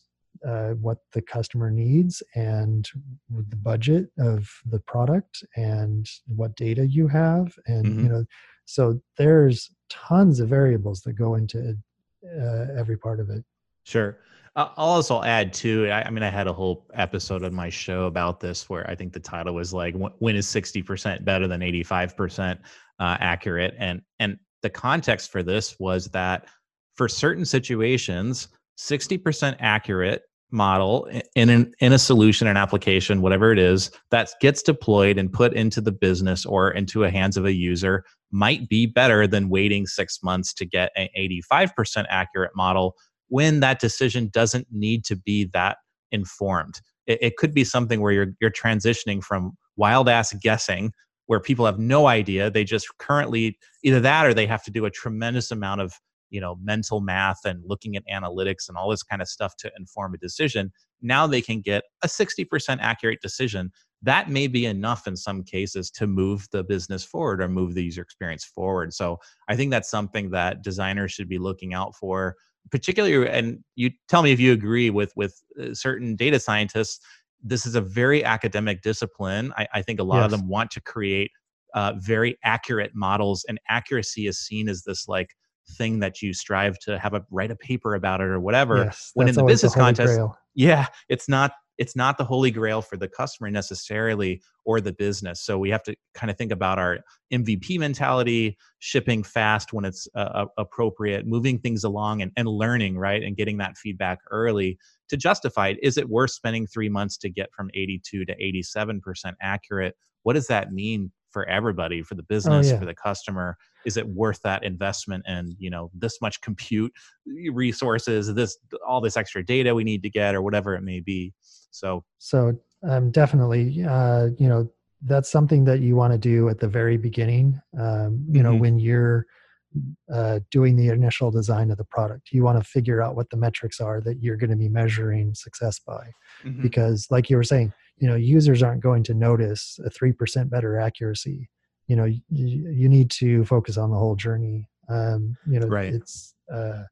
uh, what the customer needs and the budget of the product and what data you have and mm-hmm. you know so there's tons of variables that go into uh, every part of it. Sure. I'll also add too I, I, mean i had a whole episode on my show about this where i think the title was like when is 60% better than 85% uh, accurate? And and the context for this was that for certain situations, 60% accurate model in an, in a solution an application whatever it is that gets deployed and put into the business or into a hands of a user might be better than waiting 6 months to get an 85% accurate model when that decision doesn't need to be that informed. It, it could be something where you're you're transitioning from wild ass guessing where people have no idea they just currently either that or they have to do a tremendous amount of you know mental math and looking at analytics and all this kind of stuff to inform a decision now they can get a 60% accurate decision. That may be enough in some cases to move the business forward or move the user experience forward. So i think that's something that designers should be looking out for particularly and you tell me if you agree with with uh, certain data scientists this is a very academic discipline. I, I think a lot yes. of them want to create uh, very accurate models and accuracy is seen as this like thing that you strive to have a write a paper about it or whatever yes, when in the business the contest grail. yeah it's not it's not the holy grail for the customer necessarily or the business so we have to kind of think about our mvp mentality shipping fast when it's uh, appropriate moving things along and, and learning right and getting that feedback early to justify it is it worth spending three months to get from 82 to 87% accurate what does that mean for everybody for the oh, business oh, yeah. for the customer is it worth that investment and you know this much compute resources this all this extra data we need to get or whatever it may be so so um, definitely uh, you know that's something that you want to do at the very beginning um, you know mm-hmm. when you're uh, doing the initial design of the product you want to figure out what the metrics are that you're going to be measuring success by mm-hmm. because like you were saying you know users aren't going to notice a 3% better accuracy you know you, you need to focus on the whole journey um you know right. it's uh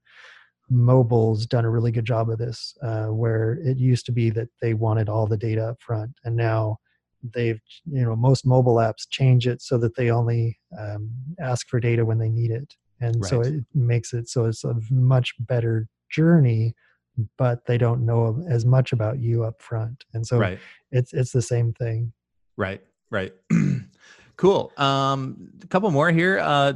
mobile's done a really good job of this, uh, where it used to be that they wanted all the data up front, and now they've you know most mobile apps change it so that they only um, ask for data when they need it, and right. so it makes it so it's a much better journey but they don't know as much about you up front and so right. it's it's the same thing right right cool um a couple more here uh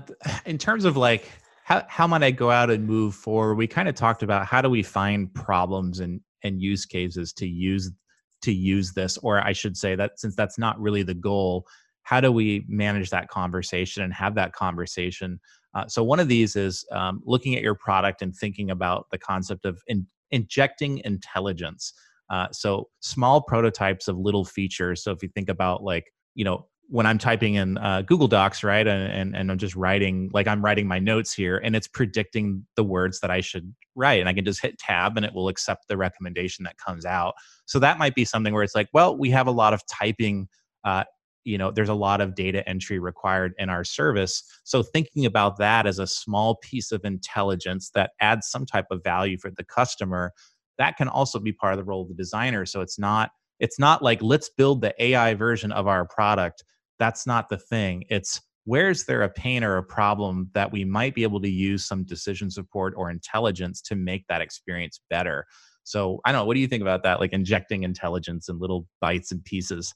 in terms of like how, how might I go out and move forward? We kind of talked about how do we find problems and, and use cases to use to use this, or I should say that since that's not really the goal, how do we manage that conversation and have that conversation? Uh, so one of these is um, looking at your product and thinking about the concept of in, injecting intelligence. Uh, so small prototypes of little features. So if you think about like you know when I'm typing in uh, Google Docs, right, and, and and I'm just writing like I'm writing my notes here, and it's predicting the words that I should write, and I can just hit Tab, and it will accept the recommendation that comes out. So that might be something where it's like, well, we have a lot of typing. Uh, you know, there's a lot of data entry required in our service. So thinking about that as a small piece of intelligence that adds some type of value for the customer, that can also be part of the role of the designer. So it's not it's not like let's build the AI version of our product that's not the thing. It's where's there a pain or a problem that we might be able to use some decision support or intelligence to make that experience better. So I don't know. What do you think about that? Like injecting intelligence in little bites and pieces.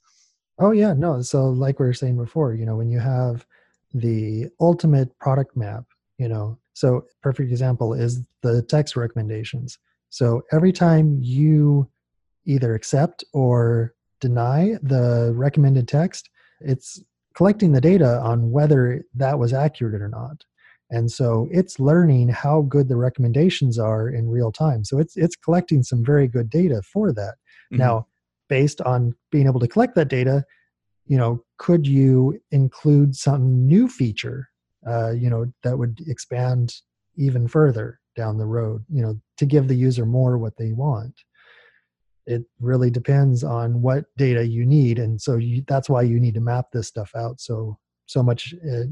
Oh yeah, no. So like we were saying before, you know, when you have the ultimate product map, you know, so perfect example is the text recommendations. So every time you either accept or deny the recommended text, it's collecting the data on whether that was accurate or not. And so it's learning how good the recommendations are in real time. So it's it's collecting some very good data for that. Mm-hmm. now based on being able to collect that data you know could you include some new feature uh, you know that would expand even further down the road you know to give the user more what they want it really depends on what data you need and so you, that's why you need to map this stuff out so so much uh,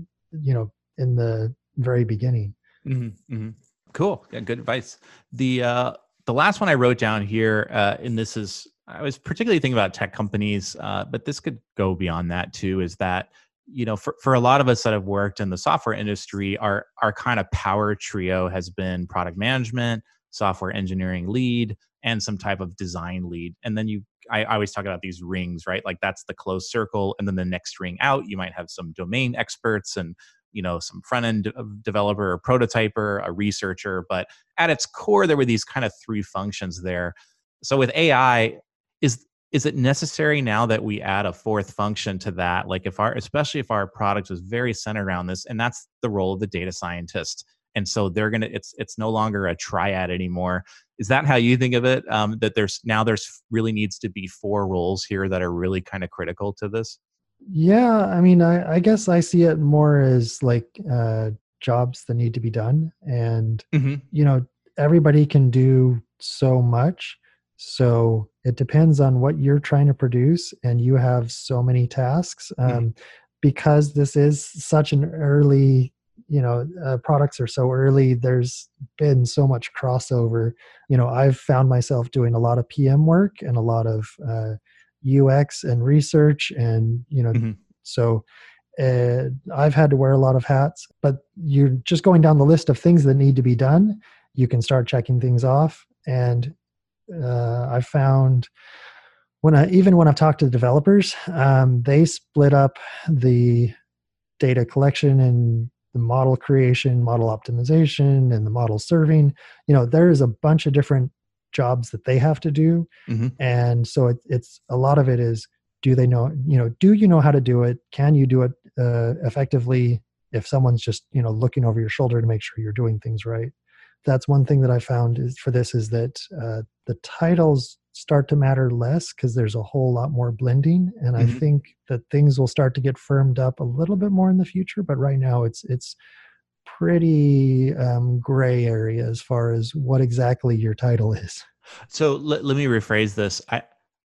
you know in the very beginning. Mm-hmm, mm-hmm. cool. Yeah, good advice. The uh the last one i wrote down here uh and this is i was particularly thinking about tech companies uh but this could go beyond that too is that you know for, for a lot of us that have worked in the software industry our our kind of power trio has been product management software engineering lead and some type of design lead. And then you, I, I always talk about these rings, right? Like that's the closed circle. And then the next ring out, you might have some domain experts and you know some front end developer a prototyper a researcher but at its core there were these kind of three functions there so with ai is is it necessary now that we add a fourth function to that like if our especially if our product is very centered around this and that's the role of the data scientist and so they're gonna it's it's no longer a triad anymore is that how you think of it um, that there's now there's really needs to be four roles here that are really kind of critical to this yeah i mean i, I guess i see it more as like uh, jobs that need to be done and mm-hmm. you know everybody can do so much so it depends on what you're trying to produce and you have so many tasks mm-hmm. um, mm-hmm. because this is such an early you know uh, products are so early there's been so much crossover you know i've found myself doing a lot of pm work and a lot of uh, ux and research and you know mm-hmm. so uh, i've had to wear a lot of hats but you're just going down the list of things that need to be done you can start checking things off and uh, i found when i even when i've talked to the developers um, they split up the data collection and the model creation, model optimization, and the model serving. You know, there is a bunch of different jobs that they have to do, mm-hmm. and so it, it's a lot of it is do they know you know do you know how to do it? Can you do it uh, effectively? If someone's just you know looking over your shoulder to make sure you're doing things right, that's one thing that I found is for this is that uh, the titles start to matter less because there's a whole lot more blending and mm-hmm. i think that things will start to get firmed up a little bit more in the future but right now it's it's pretty um, gray area as far as what exactly your title is so let, let me rephrase this i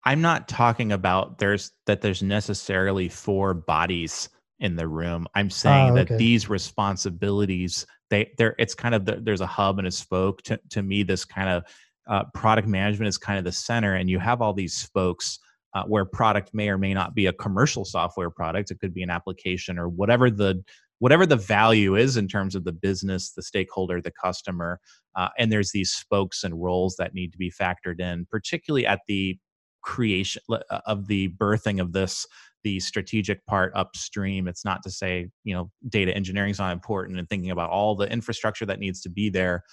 i'm not talking about there's that there's necessarily four bodies in the room i'm saying oh, okay. that these responsibilities they there it's kind of the, there's a hub and a spoke to, to me this kind of uh, product management is kind of the center and you have all these spokes uh, where product may or may not be a commercial software product. It could be an application or whatever the whatever the value is in terms of the business the stakeholder the customer uh, and there's these spokes and roles that need to be factored in particularly at the creation uh, of the birthing of this the strategic part upstream. It's not to say you know data engineering is not important and thinking about all the infrastructure that needs to be there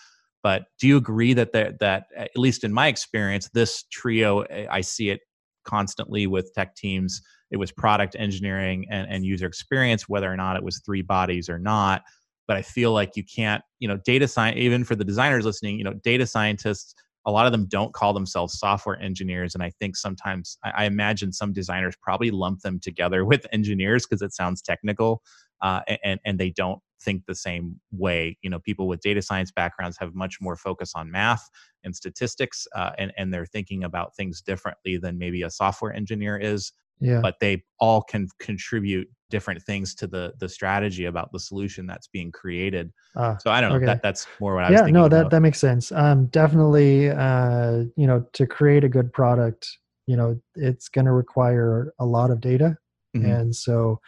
but do you agree that there, that at least in my experience this trio eh, i see it constantly with tech teams. It was product engineering and, and user experience whether or not it was three bodies or not. But i feel like you can't you know data science even for the designers listening you know data scientists a lot of them don't call themselves software engineers. And i think sometimes i, I imagine some designers probably lump them together with engineers because it sounds technical uh, and and they don't think the same way you know people with data science backgrounds have much more focus on math and statistics uh, and and they're thinking about things differently than maybe a software engineer is yeah. but they all can contribute different things to the the strategy about the solution that's being created uh, so i don't know okay. that that's more what i yeah, was no that about. that makes sense um definitely uh you know to create a good product you know it's going to require a lot of data mm-hmm. and so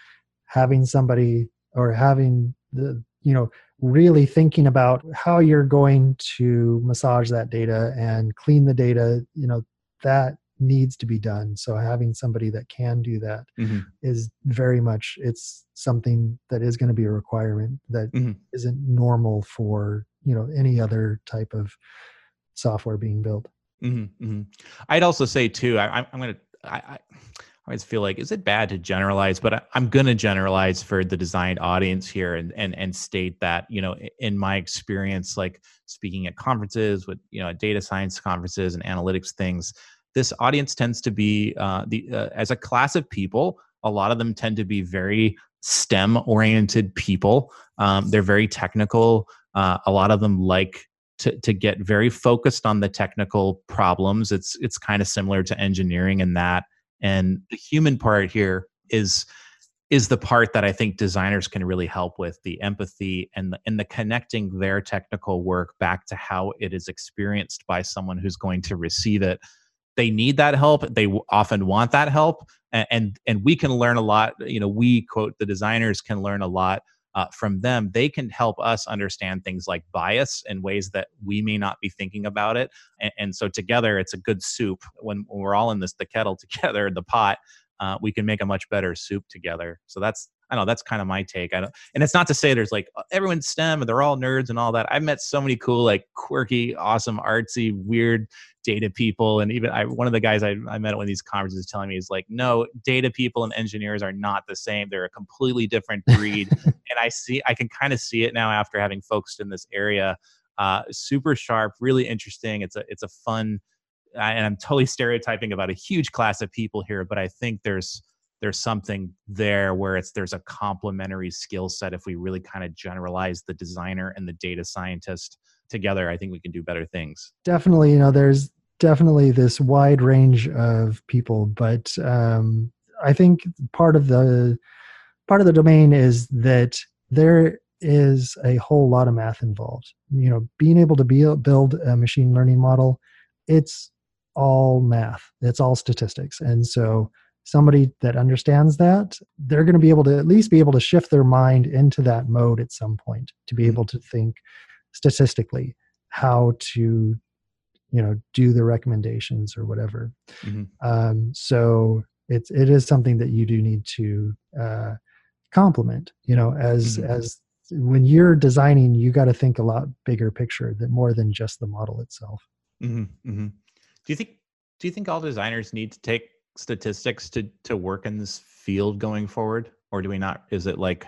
having somebody or having the you know really thinking about how you're going to massage that data and clean the data you know that needs to be done so having somebody that can do that mm-hmm. is very much it's something that is going to be a requirement that mm-hmm. not normal for you know any other type of software being built mm-hmm. mm-hmm. i'd also say too I, am going to I, I always feel like is it bad to generalize? But I, am going to generalize for the designed audience here and and and state that you know in my experience like speaking at conferences with you know data science conferences and analytics things this audience tends to be uh, the uh, as a class of people a lot of them tend to be very stem oriented people. Um, they're very technical. Uh, a lot of them like to, to get very focused on the technical problems. It's it's kind of similar to engineering in that and the human part here is is the part that I think designers can really help with the empathy and the, and the connecting their technical work back to how it is experienced by someone who's going to receive it. They need that help. They often want that help, and, and and we can learn a lot. You know, we quote the designers can learn a lot uh, from them, they can help us understand things like bias in ways that we may not be thinking about it. And, and so together, it's a good soup. When, when, we're all in this, the kettle together, the pot, uh, we can make a much better soup together. So that's I know that's kind of my take. I don't, and it's not to say there's like everyone's STEM and they're all nerds and all that. I've met so many cool, like quirky, awesome, artsy, weird data people. And even I, one of the guys I, I met at one of these conferences is telling me is like, no, data people and engineers are not the same. They're a completely different breed. and I see, I can kind of see it now after having focused in this area. Uh, super sharp, really interesting. It's a, it's a fun, and I'm totally stereotyping about a huge class of people here, but I think there's there's something there where it's there's a complementary skill set if we really kind of generalize the designer and the data scientist together i think we can do better things. Definitely you know there's definitely this wide range of people but um, i think part of the part of the domain is that there is a whole lot of math involved. You know being able to be, build a machine learning model it's all math it's all statistics and so somebody that understands that they're going to be able to at least be able to shift their mind into that mode at some point to be mm-hmm. able to think statistically how to you know do the recommendations or whatever mm-hmm. um, so it's it is something that you do need to uh, complement you know as mm-hmm. as when you're designing you got to think a lot bigger picture that more than just the model itself mm-hmm. Do you think do you think all designers need to take statistics to to work in this field going forward? Or do we not is it like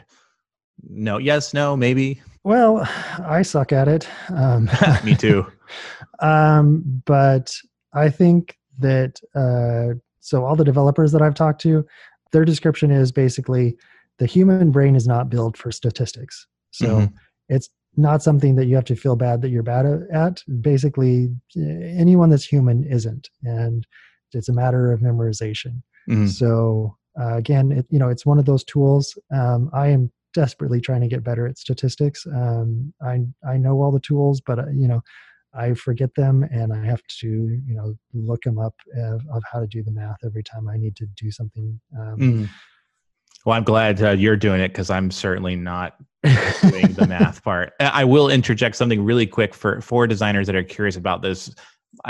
no yes no maybe? Well i suck at it um, me too. um, but i think that uh, so all the developers that i've talked to their description is basically the human brain is not built for statistics. So mm-hmm. it's not something that you have to feel bad that you're bad at basically anyone that's human isn't and it's a matter of memorization. Mm-hmm. So uh, again, it, you know, it's one of those tools. Um, I am desperately trying to get better at statistics. Um, I I know all the tools, but uh, you know, I forget them, and I have to you know look them up of, of how to do the math every time I need to do something. Um, mm. Well, I'm glad uh, you're doing it because I'm certainly not doing the math part. I will interject something really quick for for designers that are curious about this.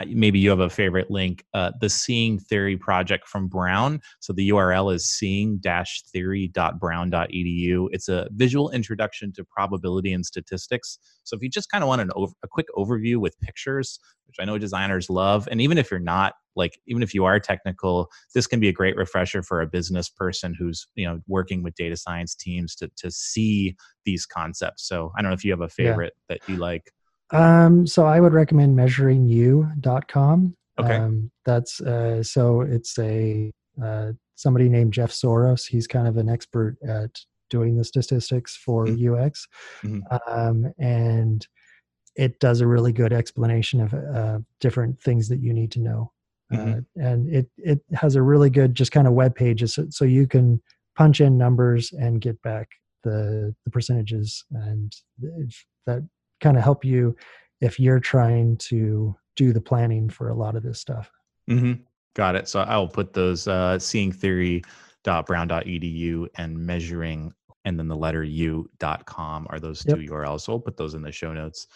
Maybe you have a favorite link uh, the seeing theory project from brown. So the url is seeing-theory.brown.edu it's a visual introduction to probability and statistics. So if you just kind of want an over, a quick overview with pictures which i know designers love and even if you're not like even if you are technical this can be a great refresher for a business person who's you know working with data science teams to to see these concepts so i don't know if you have a favorite yeah. that you like um, so I would recommend measuringu.com. Okay. Um, that's uh, so it's a uh, somebody named Jeff Sauro. He's kind of an expert at doing the statistics for mm-hmm. UX, mm-hmm. Um, and it does a really good explanation of uh, different things that you need to know. Uh, mm-hmm. and it it has a really good just kind of web pages so, so you can punch in numbers and get back the the percentages and that kind of help you if you're trying to do the planning for a lot of this stuff. Mm-hmm. Got it. So I will put those uh, seeing theory.brown.edu and measuring and then the letter u.com are those two. URLs. So we'll put those in the show notes.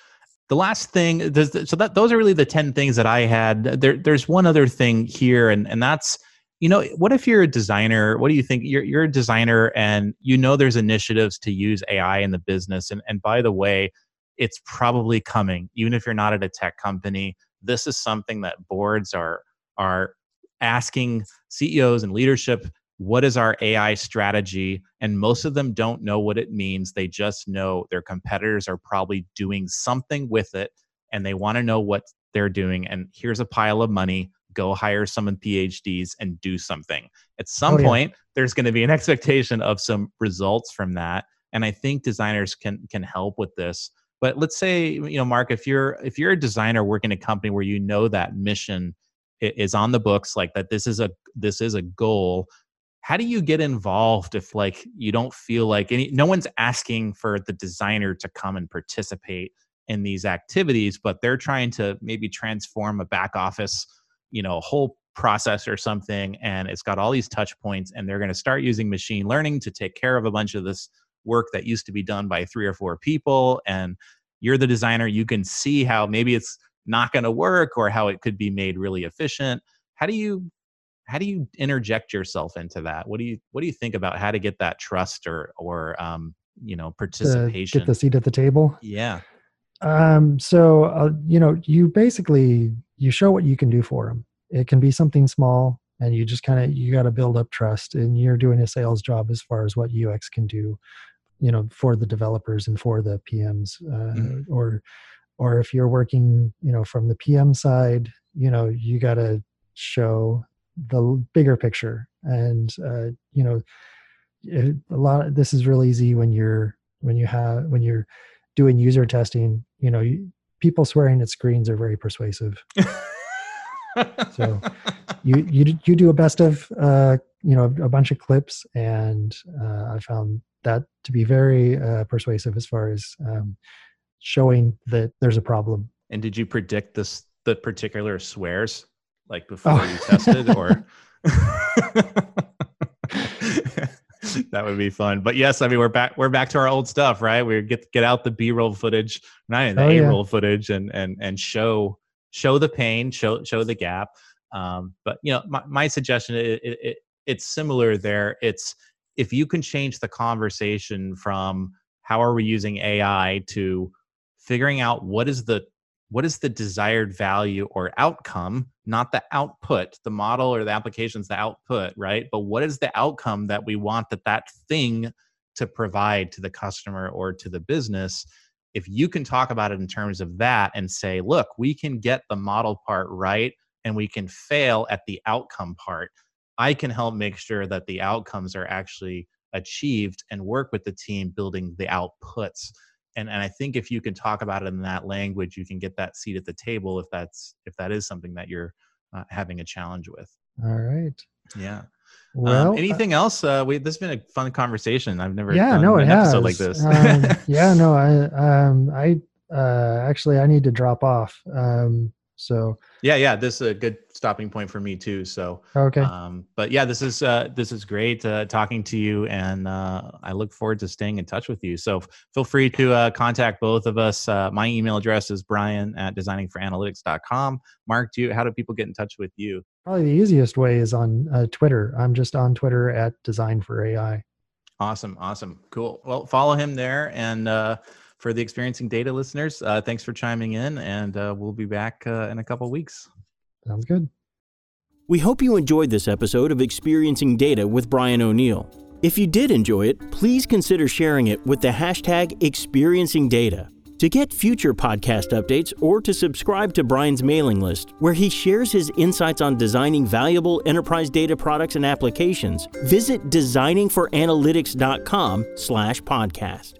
The last thing, so that those are really the 10 things that I had. There, there's one other thing here, and, and that's, you know, what if you're a designer? What do you think? You're, you're a designer and you know there's initiatives to use AI in the business. And, and by the way, it's probably coming even if you're not at a tech company this is something that boards are are asking CEOs and leadership what is our AI strategy? And most of them don't know what it means. They just know their competitors are probably doing something with it and they want to know what they're doing and here's a pile of money go hire some PhDs and do something. At some oh, yeah. point there's going to be an expectation of some results from that and i think designers can can help with this. But let's say, you know, Mark, if you're if you're a designer working in a company where you know that mission is on the books, like that this is a this is a goal, how do you get involved if like you don't feel like any no one's asking for the designer to come and participate in these activities, but they're trying to maybe transform a back office, you know, whole process or something and it's got all these touch points and they're going to start using machine learning to take care of a bunch of this work that used to be done by three or four people and you're the designer you can see how maybe it's not going to work or how it could be made really efficient. How do you how do you interject yourself into that? What do you what do you think about how to get that trust or or um you know participation get the seat at the table? Yeah. Um so uh, you know you basically you show what you can do for them it can be something small and you just kind of you got to build up trust and you're doing a sales job as far as what ux can do you know for the developers and for the pms uh, mm-hmm. or or if you're working you know from the pm side you know you got to show the bigger picture. And uh, you know it, a lot of, this is real easy when you're when you have when you're doing user testing you know you, people swearing at screens are very persuasive. So you you you do a best of uh, you know a bunch of clips and uh, i found that to be very uh, persuasive as far as um, showing that there's a problem. And did you predict this the particular swears like before oh. you tested or? that would be fun. But yes, I mean we're back we're back to our old stuff, right? We get get out the B roll footage, not the oh, A roll yeah. footage, and and and show show the pain, show show the gap. Um, but you know, my, my suggestion it, it, it's similar there. It's if you can change the conversation from how are we using AI to figuring out what is the what is the desired value or outcome not the output the model or the application's the output right? But what is the outcome that we want that that thing to provide to the customer or to the business? If you can talk about it in terms of that and say look we can get the model part right and we can fail at the outcome part. I can help make sure that the outcomes are actually achieved and work with the team building the outputs. And, and I think if you can talk about it in that language, you can get that seat at the table if that's if that is something that you're uh, having a challenge with. All right. Yeah. Well, um, anything uh, else? Uh, we this has been a fun conversation. I've never yeah, no, it an has. like this. um, yeah, no, I um, I uh, actually I need to drop off. Um, so yeah, yeah, this is a good stopping point for me too. So okay, um, but yeah, this is uh, this is great uh, talking to you, and uh, I look forward to staying in touch with you. So feel free to uh, contact both of us. Uh, my email address is brian at designingforanalytics.com. Mark, do you, how do people get in touch with you? Probably the easiest way is on uh, Twitter. I'm just on Twitter at Design for AI. Awesome, awesome, cool. Well, follow him there, and uh, for the experiencing data listeners, uh, thanks for chiming in, and uh, we'll be back uh, in a couple weeks. Sounds good. We hope you enjoyed this episode of Experiencing Data with Brian O'Neill. If you did enjoy it, please consider sharing it with the hashtag Experiencing Data. To get future podcast updates or to subscribe to Brian's mailing list, where he shares his insights on designing valuable enterprise data products and applications, visit designingforanalytics.com slash podcast.